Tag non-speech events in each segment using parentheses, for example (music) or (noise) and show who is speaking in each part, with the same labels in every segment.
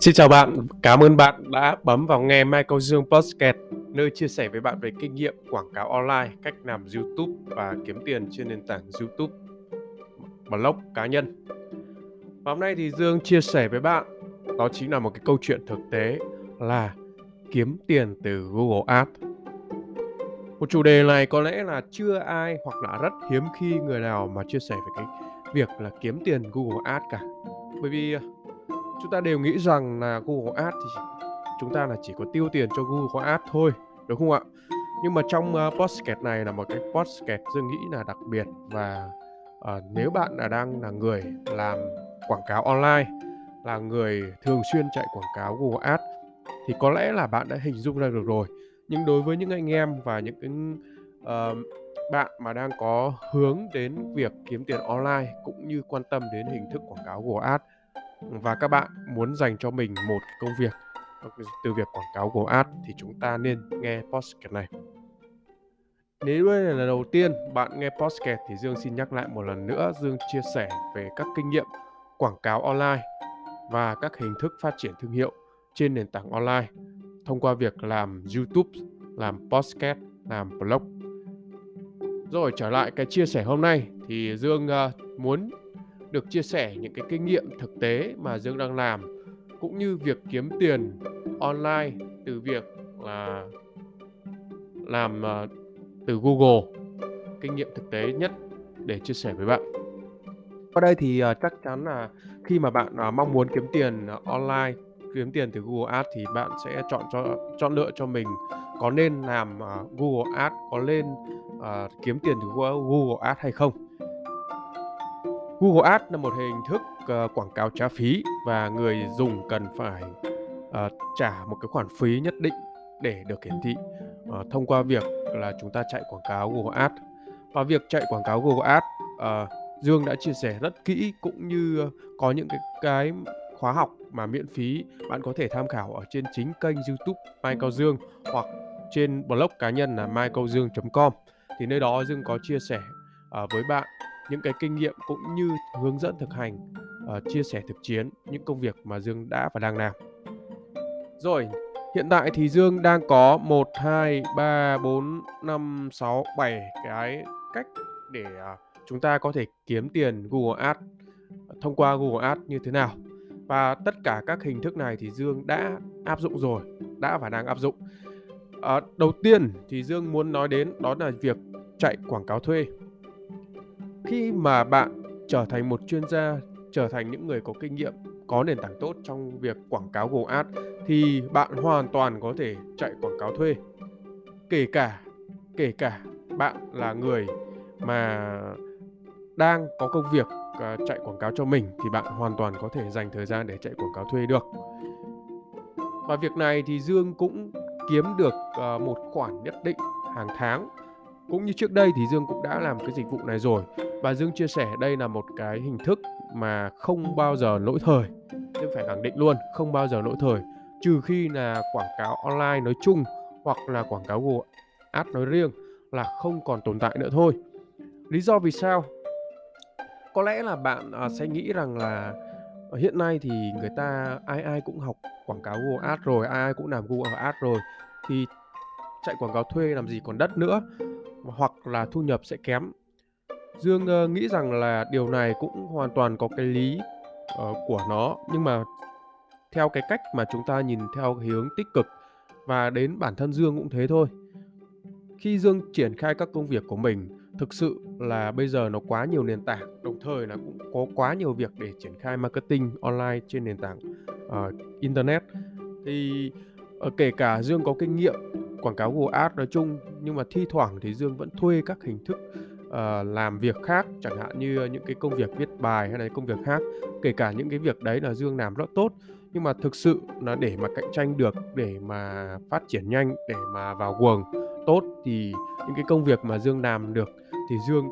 Speaker 1: Xin chào bạn, cảm ơn bạn đã bấm vào nghe Michael Dương Podcast, nơi chia sẻ với bạn về kinh nghiệm quảng cáo online, cách làm YouTube và kiếm tiền trên nền tảng YouTube, blog cá nhân. Và hôm nay thì Dương chia sẻ với bạn đó chính là một cái câu chuyện thực tế là kiếm tiền từ Google Ads. Một chủ đề này có lẽ là chưa ai hoặc là rất hiếm khi người nào mà chia sẻ về cái việc là kiếm tiền Google Ads cả. Bởi vì chúng ta đều nghĩ rằng là Google Ads thì chúng ta là chỉ có tiêu tiền cho Google Ads thôi đúng không ạ? Nhưng mà trong uh, podcast này là một cái podcast dương nghĩ là đặc biệt và uh, nếu bạn là đang là người làm quảng cáo online là người thường xuyên chạy quảng cáo Google Ads thì có lẽ là bạn đã hình dung ra được rồi. Nhưng đối với những anh em và những cái uh, bạn mà đang có hướng đến việc kiếm tiền online cũng như quan tâm đến hình thức quảng cáo Google Ads và các bạn muốn dành cho mình một công việc từ việc quảng cáo Google Ads thì chúng ta nên nghe podcast này. Nếu đây là lần đầu tiên bạn nghe podcast thì Dương xin nhắc lại một lần nữa Dương chia sẻ về các kinh nghiệm quảng cáo online và các hình thức phát triển thương hiệu trên nền tảng online thông qua việc làm YouTube, làm podcast, làm blog. Rồi trở lại cái chia sẻ hôm nay thì Dương uh, muốn được chia sẻ những cái kinh nghiệm thực tế mà Dương đang làm cũng như việc kiếm tiền online từ việc là làm ờ, từ Google kinh nghiệm thực tế nhất để chia sẻ với bạn. Ở đây thì ờ, chắc chắn là khi mà bạn ờ, mong muốn kiếm tiền online, kiếm tiền từ Google Ads thì bạn sẽ chọn cho chọn lựa cho mình có nên làm Google Ads, có nên uh, kiếm tiền từ Google Ads hay không Google Ads là một hình thức uh, quảng cáo trả phí và người dùng cần phải uh, trả một cái khoản phí nhất định để được hiển thị uh, thông qua việc là chúng ta chạy quảng cáo Google Ads. Và việc chạy quảng cáo Google Ads uh, Dương đã chia sẻ rất kỹ cũng như uh, có những cái cái khóa học mà miễn phí bạn có thể tham khảo ở trên chính kênh YouTube Mai Cao Dương hoặc trên blog cá nhân là MaiCaoDương.com. thì nơi đó Dương có chia sẻ uh, với bạn những cái kinh nghiệm cũng như hướng dẫn thực hành uh, chia sẻ thực chiến những công việc mà Dương đã và đang làm. Rồi, hiện tại thì Dương đang có 1 2 3 4 5 6 7 cái cách để uh, chúng ta có thể kiếm tiền Google Ads thông qua Google Ads như thế nào. Và tất cả các hình thức này thì Dương đã áp dụng rồi, đã và đang áp dụng. À, đầu tiên thì Dương muốn nói đến đó là việc chạy quảng cáo thuê khi mà bạn trở thành một chuyên gia, trở thành những người có kinh nghiệm, có nền tảng tốt trong việc quảng cáo Google Ads, thì bạn hoàn toàn có thể chạy quảng cáo thuê. Kể cả kể cả bạn là người mà đang có công việc à, chạy quảng cáo cho mình thì bạn hoàn toàn có thể dành thời gian để chạy quảng cáo thuê được. Và việc này thì Dương cũng kiếm được à, một khoản nhất định hàng tháng. Cũng như trước đây thì Dương cũng đã làm cái dịch vụ này rồi. Bà Dương chia sẻ đây là một cái hình thức mà không bao giờ lỗi thời. Nhưng phải khẳng định luôn, không bao giờ lỗi thời. Trừ khi là quảng cáo online nói chung hoặc là quảng cáo Google Ads nói riêng là không còn tồn tại nữa thôi. Lý do vì sao? Có lẽ là bạn à, sẽ nghĩ rằng là hiện nay thì người ta, ai ai cũng học quảng cáo Google Ads rồi, ai ai cũng làm Google Ads rồi, thì chạy quảng cáo thuê làm gì còn đất nữa? Hoặc là thu nhập sẽ kém. Dương uh, nghĩ rằng là điều này cũng hoàn toàn có cái lý uh, của nó nhưng mà theo cái cách mà chúng ta nhìn theo hướng tích cực và đến bản thân Dương cũng thế thôi. Khi Dương triển khai các công việc của mình, thực sự là bây giờ nó quá nhiều nền tảng, đồng thời là cũng có quá nhiều việc để triển khai marketing online trên nền tảng uh, internet. Thì uh, kể cả Dương có kinh nghiệm quảng cáo Google Ads nói chung nhưng mà thi thoảng thì Dương vẫn thuê các hình thức uh, làm việc khác chẳng hạn như ờ, những cái công việc viết bài hay là công việc khác kể cả những cái việc đấy là dương làm rất tốt. Nhưng mà thực sự là để mà cạnh tranh được để mà phát triển nhanh để mà vào quần tốt thì những cái công việc mà dương làm được thì dương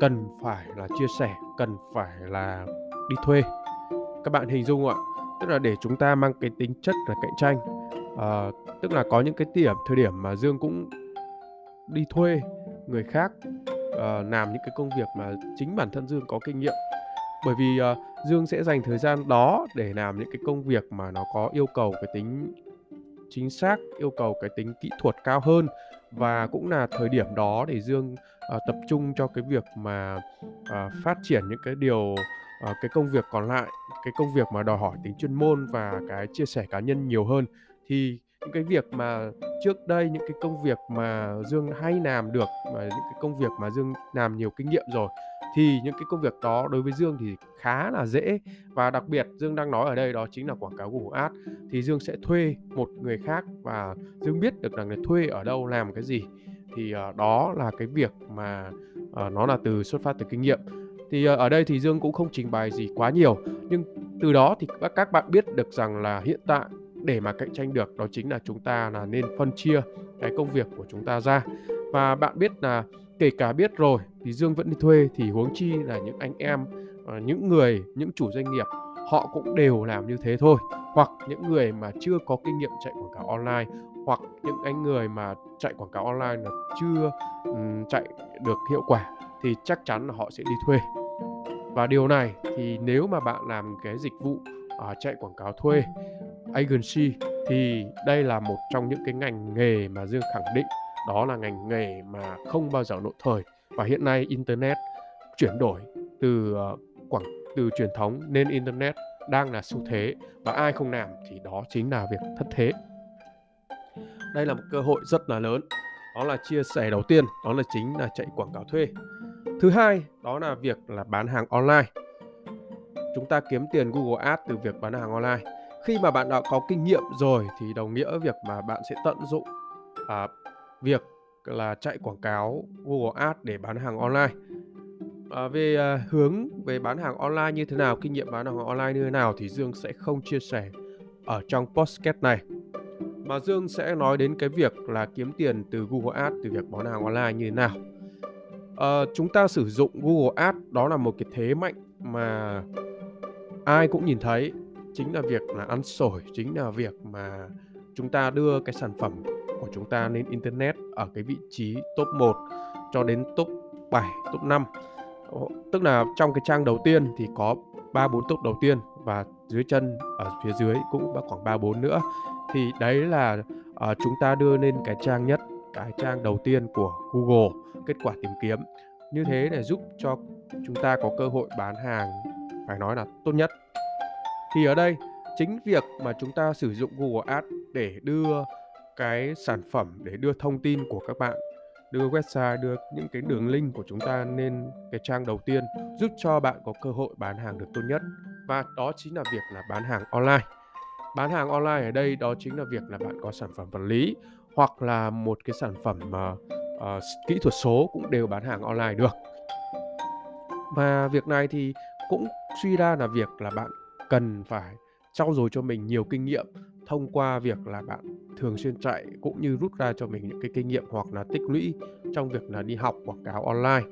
Speaker 1: cần phải là chia sẻ cần phải là đi thuê. Các bạn hình dung ạ tức là để chúng ta mang cái tính chất là cạnh tranh à, tức là có những cái điểm thời điểm mà dương cũng đi thuê người khác uh, làm những cái công việc mà chính bản thân Dương có kinh nghiệm. Bởi vì uh, Dương sẽ dành thời gian đó để làm những cái công việc mà nó có yêu cầu cái tính chính xác, yêu cầu cái tính kỹ thuật cao hơn. Và cũng là thời điểm đó để Dương uh, tập trung cho cái việc mà uh, phát triển những cái điều uh, cái công việc còn lại, cái công việc mà đòi hỏi tính chuyên môn và cái chia sẻ cá nhân nhiều hơn. Thì những cái việc mà trước đây những cái công việc mà Dương hay làm được và những cái công việc mà Dương làm nhiều kinh nghiệm rồi thì những cái công việc đó đối với Dương thì khá là dễ. Và đặc biệt Dương đang nói ở đây đó chính là quảng cáo Google Ads thì Dương sẽ thuê một người khác và Dương biết được là người thuê ở đâu làm cái gì. Thì uh, đó là cái việc mà uh, nó là từ xuất phát từ kinh nghiệm. Thì uh, ở đây thì Dương cũng không trình bày gì quá nhiều nhưng từ đó thì các bạn biết được rằng là hiện tại để mà cạnh tranh được đó chính là chúng ta là nên phân chia cái công việc của chúng ta ra. Và bạn biết là kể cả biết rồi thì Dương vẫn đi thuê thì huống chi là những anh em ờ, những người những chủ doanh nghiệp họ cũng đều làm như thế thôi. Hoặc những người mà chưa có kinh nghiệm chạy quảng cáo online hoặc những anh người mà chạy quảng cáo online là chưa um, chạy được hiệu quả thì chắc chắn là họ sẽ đi thuê. Và điều này thì nếu mà bạn làm cái dịch vụ uh, chạy quảng cáo thuê agency thì đây là một trong những cái ngành nghề mà Dương khẳng định đó là ngành nghề mà không bao giờ nội thời. Và hiện nay internet chuyển đổi từ ờ, quảng, từ truyền thống nên internet đang là xu thế và ai không làm thì đó chính là việc thất thế. Đây là một cơ hội rất là lớn. Đó là chia sẻ đầu tiên, đó là chính là chạy quảng cáo thuê. Thứ hai, đó là việc là bán hàng online. Chúng ta kiếm tiền Google Ads từ việc bán hàng online khi mà bạn đã có kinh nghiệm rồi thì đồng nghĩa việc mà bạn sẽ tận dụng à, việc là chạy quảng cáo Google Ads để bán hàng online. À, về à, hướng về bán hàng online như thế nào kinh nghiệm bán hàng online như thế nào thì Dương sẽ không chia sẻ ở trong podcast này. Mà Dương sẽ nói đến cái việc là kiếm tiền từ Google Ads từ việc bán hàng online như thế nào. À, chúng ta sử dụng Google Ads đó là một cái thế mạnh mà ai cũng nhìn thấy chính là việc là ăn sổi chính là việc mà chúng ta đưa cái sản phẩm của chúng ta lên internet ở cái vị trí top 1 cho đến top 7, top 5 tức là trong cái trang đầu tiên thì có 3 4 top đầu tiên và dưới chân ở phía dưới cũng khoảng 3 4 nữa. Thì đấy là uh, chúng ta đưa lên cái trang nhất cái trang đầu tiên của Google kết quả tìm kiếm. Như thế để giúp cho chúng ta có cơ hội bán hàng phải nói là tốt nhất thì ở đây chính việc mà chúng ta sử dụng Google Ads để đưa cái sản phẩm để đưa thông tin của các bạn đưa website đưa những cái đường link của chúng ta lên cái trang đầu tiên giúp cho bạn có cơ hội bán hàng được tốt nhất. Và đó chính là việc là bán hàng online. Bán hàng online ở đây đó chính là việc là bạn có sản phẩm vật lý hoặc là một cái sản phẩm mà uh, kỹ thuật số cũng đều bán hàng online được. Và việc này thì cũng suy ra là việc là bạn cần phải trau dồi cho mình nhiều kinh nghiệm thông qua việc là bạn thường xuyên chạy cũng như rút ra cho mình những cái kinh nghiệm hoặc là tích lũy trong việc là đi học quảng cáo online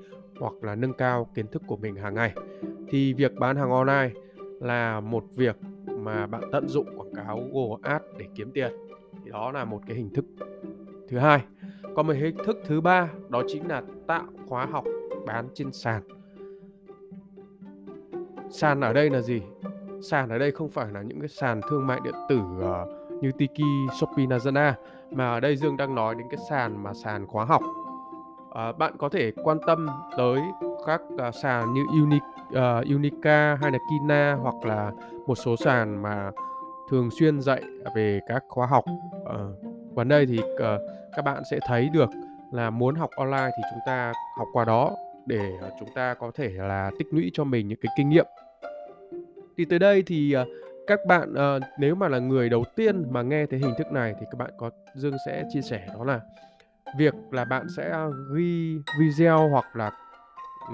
Speaker 1: hoặc là nâng cao kiến thức của mình hàng ngày. Thì việc bán hàng online là một việc mà bạn tận dụng quảng cáo Google Ads để kiếm tiền. Thì đó là một cái hình thức thứ hai. Còn một hình thức thứ ba, đó chính là tạo khóa học bán trên sàn. Sàn ở đây là gì? Sàn ở đây không phải là những cái sàn thương mại điện tử uh, như Tiki, Shopee, Lazada mà ở đây Dương đang nói đến cái sàn mà sàn khóa học. Uh, bạn có thể quan tâm tới các uh, sàn như Unic, uh, Unica hay là Kina hoặc là một số sàn mà thường xuyên dạy về các khóa học. Uh, và đây thì uh, các bạn sẽ thấy được là muốn học online thì chúng ta học qua đó để chúng ta có thể là tích lũy cho mình những cái kinh nghiệm thì tới đây thì uh, các bạn uh, nếu mà là người đầu tiên mà nghe thấy hình thức này thì các bạn có Dương sẽ chia sẻ đó là việc là bạn sẽ à, ghi video hoặc là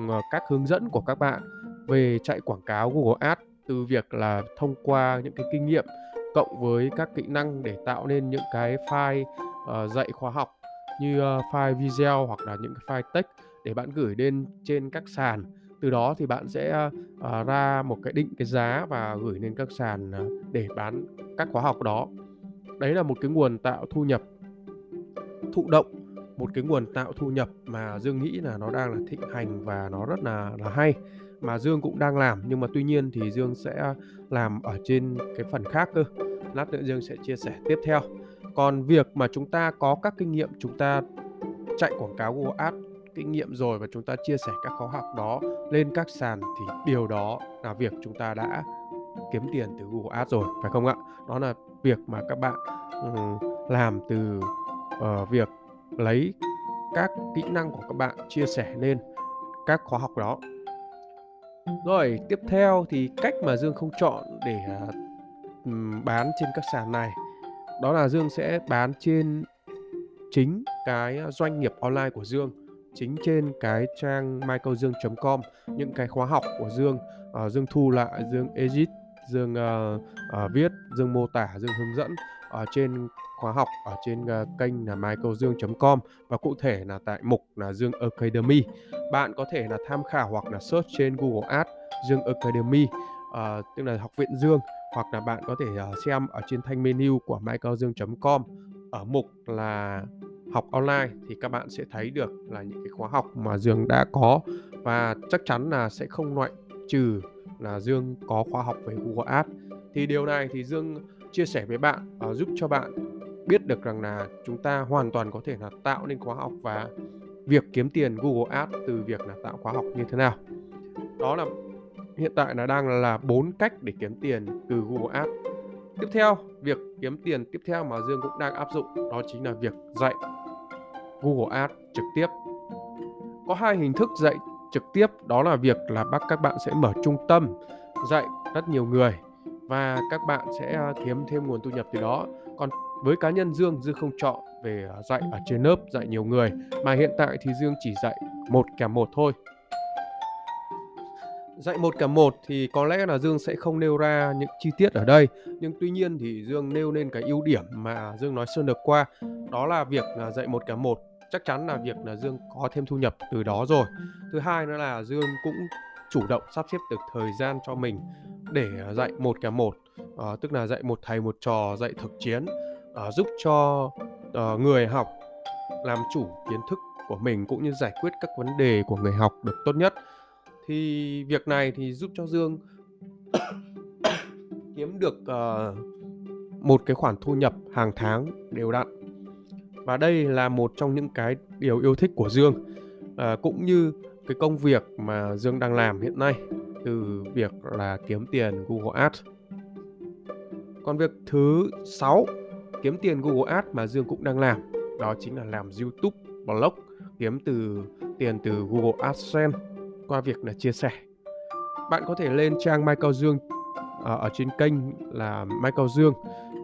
Speaker 1: uh, các hướng dẫn của các bạn về chạy quảng cáo Google Ads từ việc là thông qua những cái kinh nghiệm cộng với các kỹ năng để tạo nên những cái file uh, dạy khóa học như uh, file video hoặc là những cái file text để bạn gửi lên trên các sàn từ đó thì bạn sẽ uh, ra một cái định cái giá và gửi lên các sàn uh, để bán các khóa học đó đấy là một cái nguồn tạo thu nhập thụ động một cái nguồn tạo thu nhập mà Dương nghĩ là nó đang là thịnh hành và nó rất là là hay mà Dương cũng đang làm nhưng mà tuy nhiên thì Dương sẽ làm ở trên cái phần khác cơ. Lát nữa Dương sẽ chia sẻ tiếp theo. Còn việc mà chúng ta có các kinh nghiệm chúng ta chạy quảng cáo Google Ads kinh nghiệm rồi và chúng ta chia sẻ các khóa học đó lên các sàn thì điều đó là việc chúng ta đã kiếm tiền từ Google Ads rồi phải không ạ? Đó là việc mà các bạn um, làm từ uh, việc lấy các kỹ năng của các bạn chia sẻ lên các khóa học đó. Rồi, tiếp theo thì cách mà Dương không chọn để uh, bán trên các sàn này đó là Dương sẽ bán trên chính cái à, doanh nghiệp online của Dương chính trên cái trang michaeldương.com những cái khóa học của Dương. Uh, Dương thu lại Dương edit Dương uh, uh, viết Dương mô tả Dương hướng dẫn ở trên khóa học ở trên uh, kênh là michaeldương.com và cụ thể là tại mục là Dương Academy. Bạn có thể là tham khảo hoặc là search trên Google Ads Dương Academy uh, tức là học viện Dương hoặc là bạn có thể uh, xem ở trên thanh menu của michaeldương.com ở mục là học online thì các bạn sẽ thấy được là những cái khóa học mà Dương đã có. Và chắc chắn là sẽ không loại trừ là Dương có khóa học về Google Ads. Thì điều này thì Dương chia sẻ với bạn uh, giúp cho bạn biết được rằng là chúng ta hoàn toàn có thể là tạo nên khóa học và việc kiếm tiền Google Ads từ việc là tạo khóa học như thế nào. Đó là hiện tại là đang là bốn cách để kiếm tiền từ Google Ads. Tiếp theo việc kiếm tiền tiếp theo mà Dương cũng đang áp dụng đó chính là việc dạy. Google Ads trực tiếp. Có hai hình thức dạy trực tiếp đó là việc là bác các bạn sẽ mở trung tâm dạy rất nhiều người và các bạn sẽ à, kiếm thêm nguồn thu nhập từ đó. Còn với cá nhân Dương, Dương không chọn về à, dạy ở trên lớp dạy nhiều người mà hiện tại thì Dương chỉ dạy một kèm một thôi. Dạy một kèm một thì có lẽ là Dương sẽ không nêu ra những chi tiết ở đây nhưng tuy nhiên thì Dương nêu lên cái ưu điểm mà Dương nói sơn được qua đó là việc là dạy một kèm một chắc chắn là việc là Dương có thêm thu nhập từ đó rồi. Thứ hai nữa là Dương cũng chủ động sắp xếp được thời gian cho mình để à, dạy một kèm một, à, tức là dạy một thầy một trò, dạy thực chiến, à, giúp cho à, người học làm chủ kiến thức của mình cũng như giải quyết các vấn đề của người học được tốt nhất. Thì việc này thì giúp cho Dương (coughs) kiếm được uh, một cái khoản thu nhập hàng tháng đều đặn và đây là một trong những cái điều yêu thích của Dương à, cũng như cái công việc mà Dương đang làm hiện nay từ việc là kiếm tiền Google Ads. Còn việc thứ sáu kiếm tiền Google Ads mà Dương cũng đang làm đó chính là làm YouTube blog kiếm từ tiền từ Google AdSense. Qua việc là chia sẻ. Bạn có thể lên trang Michael Dương ở, ở trên kênh là Michael Dương.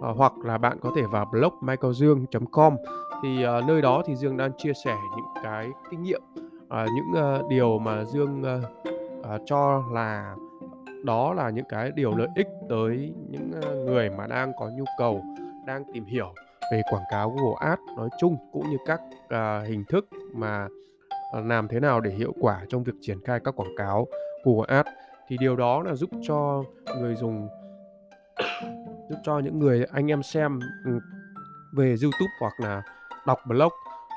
Speaker 1: Ờ, hoặc là bạn có thể vào blog michaeldương.com thì uh, nơi đó thì Dương đang chia sẻ những cái kinh nghiệm uh, những uh, điều mà Dương uh, uh, cho là đó là những cái điều lợi ích tới những uh, người mà đang có nhu cầu đang tìm hiểu về quảng cáo Google Ads nói chung cũng như các uh, hình thức mà uh, làm thế nào để hiệu quả trong việc triển khai các quảng cáo Google Ads. Thì điều đó là giúp cho người dùng giúp cho những người anh em xem ừ, về YouTube hoặc là đọc blog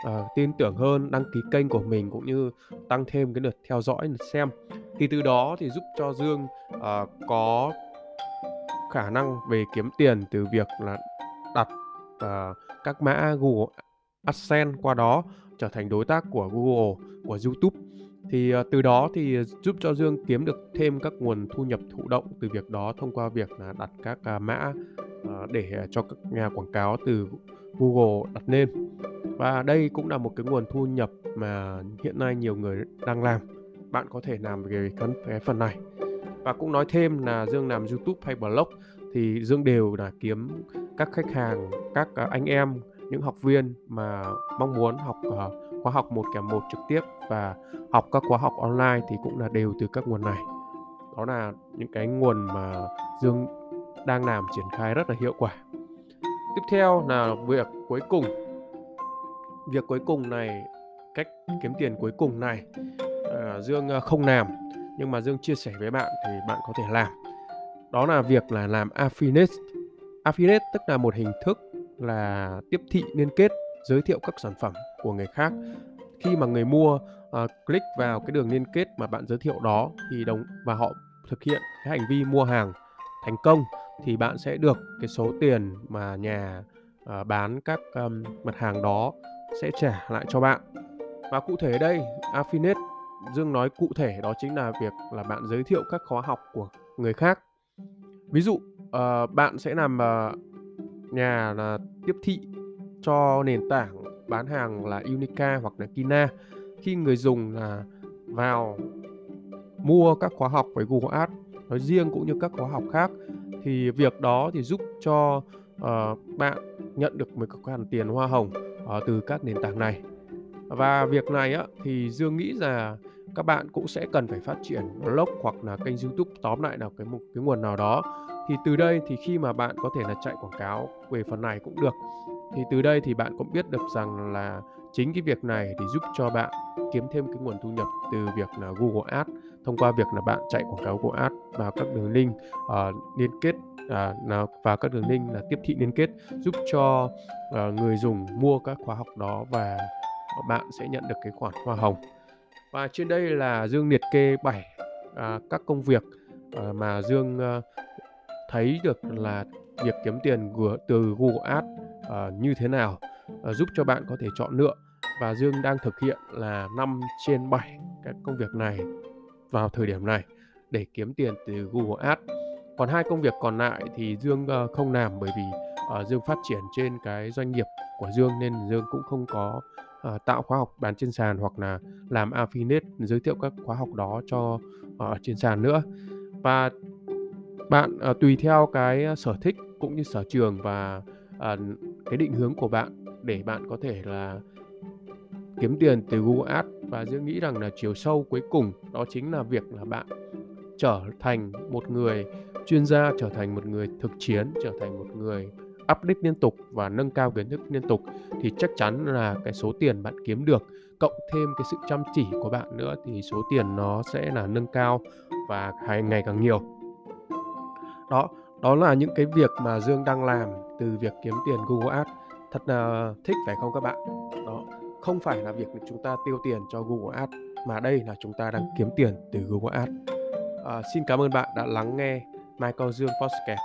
Speaker 1: uh, tin tưởng hơn đăng ký kênh của mình cũng như tăng thêm cái lượt theo dõi lượt xem. Thì từ đó thì giúp cho Dương uh, có khả năng về kiếm tiền từ việc là đặt uh, các mã Google AdSense qua đó trở thành đối tác của Google của YouTube thì ờ, từ đó thì giúp cho Dương kiếm được thêm các nguồn thu nhập thụ động từ việc đó thông qua việc là đặt các à, mã ờ, để ờ, cho các nhà quảng cáo từ Google đặt lên. Và đây cũng là một cái nguồn thu nhập mà hiện nay nhiều người đang làm. Bạn có thể làm về cái phần này. Và cũng nói thêm là Dương làm YouTube hay blog thì Dương đều là kiếm các khách hàng, các à, anh em những học viên mà mong muốn học uh, khóa học một kèm một trực tiếp và học các khóa học online thì cũng là đều từ các nguồn này. Đó là những cái nguồn mà Dương đang làm triển khai rất là hiệu quả. Tiếp theo là việc cuối cùng. Việc cuối cùng này cách kiếm tiền cuối cùng này uh, dương ờ, không làm nhưng mà dương chia sẻ với bạn thì bạn có thể làm. Đó là việc là làm affiliate affiliate tức là một hình thức là tiếp thị liên kết giới thiệu các sản phẩm của người khác. Khi mà người mua uh, click vào cái đường liên kết mà bạn giới thiệu đó thì đồng và họ thực hiện cái hành vi mua hàng thành công thì bạn sẽ được cái số tiền mà nhà uh, bán các um, mặt hàng đó sẽ trả lại cho bạn. Và cụ thể đây affiliate Dương nói cụ thể đó chính là việc là bạn giới thiệu các khóa học của người khác. Ví dụ uh, bạn sẽ làm uh, nhà là tiếp thị cho nền tảng bán hàng là Unica hoặc là Kina. Khi người dùng là vào mua các khóa học với Google Ads nói riêng cũng như các khóa học khác thì việc đó thì giúp cho uh, bạn nhận được một khoản tiền hoa hồng uh, từ các nền tảng này. Và việc này á thì Dương nghĩ là các bạn cũng sẽ cần phải phát triển blog hoặc là kênh YouTube tóm lại là cái một cái nguồn nào đó thì từ đây thì khi mà bạn có thể là chạy quảng cáo về phần này cũng được. Thì từ đây thì bạn cũng biết được rằng là chính cái việc này thì giúp cho bạn kiếm thêm cái nguồn thu nhập từ việc là Google Ads thông qua việc là bạn chạy quảng cáo Google Ads vào các đường link uh, liên kết à, uh, và các đường link là tiếp thị liên kết giúp cho uh, người dùng mua các khóa học đó và bạn sẽ nhận được cái khoản hoa hồng. Và trên đây là Dương liệt kê 7 uh, à, các công việc uh, mà Dương uh, thấy được là việc kiếm tiền của từ Google Ads uh, như thế nào uh, giúp cho bạn có thể chọn lựa và Dương đang thực hiện là 5 trên 7 các công việc này vào thời điểm này để kiếm tiền từ Google Ads. Còn hai công việc còn lại thì Dương uh, không làm bởi vì uh, Dương phát triển trên cái doanh nghiệp của Dương nên Dương cũng không có uh, tạo khóa học bán trên sàn hoặc là làm affiliate giới thiệu các khóa học đó cho uh, trên sàn nữa. Và bạn à, tùy theo cái ờ, sở thích cũng như sở trường và à, cái định hướng của bạn để bạn có thể là kiếm tiền từ Google Ads. Và Dương nghĩ rằng là chiều sâu cuối cùng đó chính là việc là bạn trở thành một người chuyên gia, trở thành một người thực chiến, trở thành một người update liên tục và nâng cao kiến thức liên tục thì chắc chắn là cái số tiền bạn kiếm được cộng thêm cái sự chăm chỉ của bạn nữa thì số tiền nó sẽ là nâng cao và ngày càng nhiều đó đó là những cái việc mà Dương đang làm từ việc kiếm tiền Google Ads. Thật là thích phải không các bạn? Đó không phải là việc chúng ta tiêu tiền cho Google Ads mà đây là chúng ta đang kiếm tiền từ Google Ads. À, xin cảm ơn bạn đã lắng nghe Michael Dương Podcast.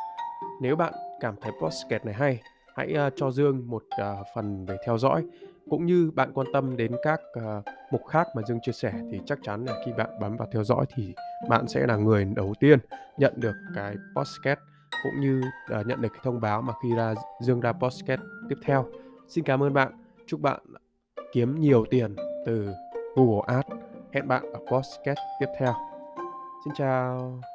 Speaker 1: Nếu bạn cảm thấy podcast này hay hãy uh, cho Dương một uh, phần để theo dõi cũng như bạn quan tâm đến các uh, mục khác mà Dương chia sẻ thì chắc chắn là khi bạn bấm vào theo dõi thì bạn sẽ là người đầu tiên nhận được cái podcast cũng như uh, nhận được cái thông báo mà khi ra Dương ra podcast tiếp theo. Xin cảm ơn bạn. Chúc bạn kiếm nhiều tiền từ Google Ads. Hẹn bạn ở podcast tiếp theo. Xin chào.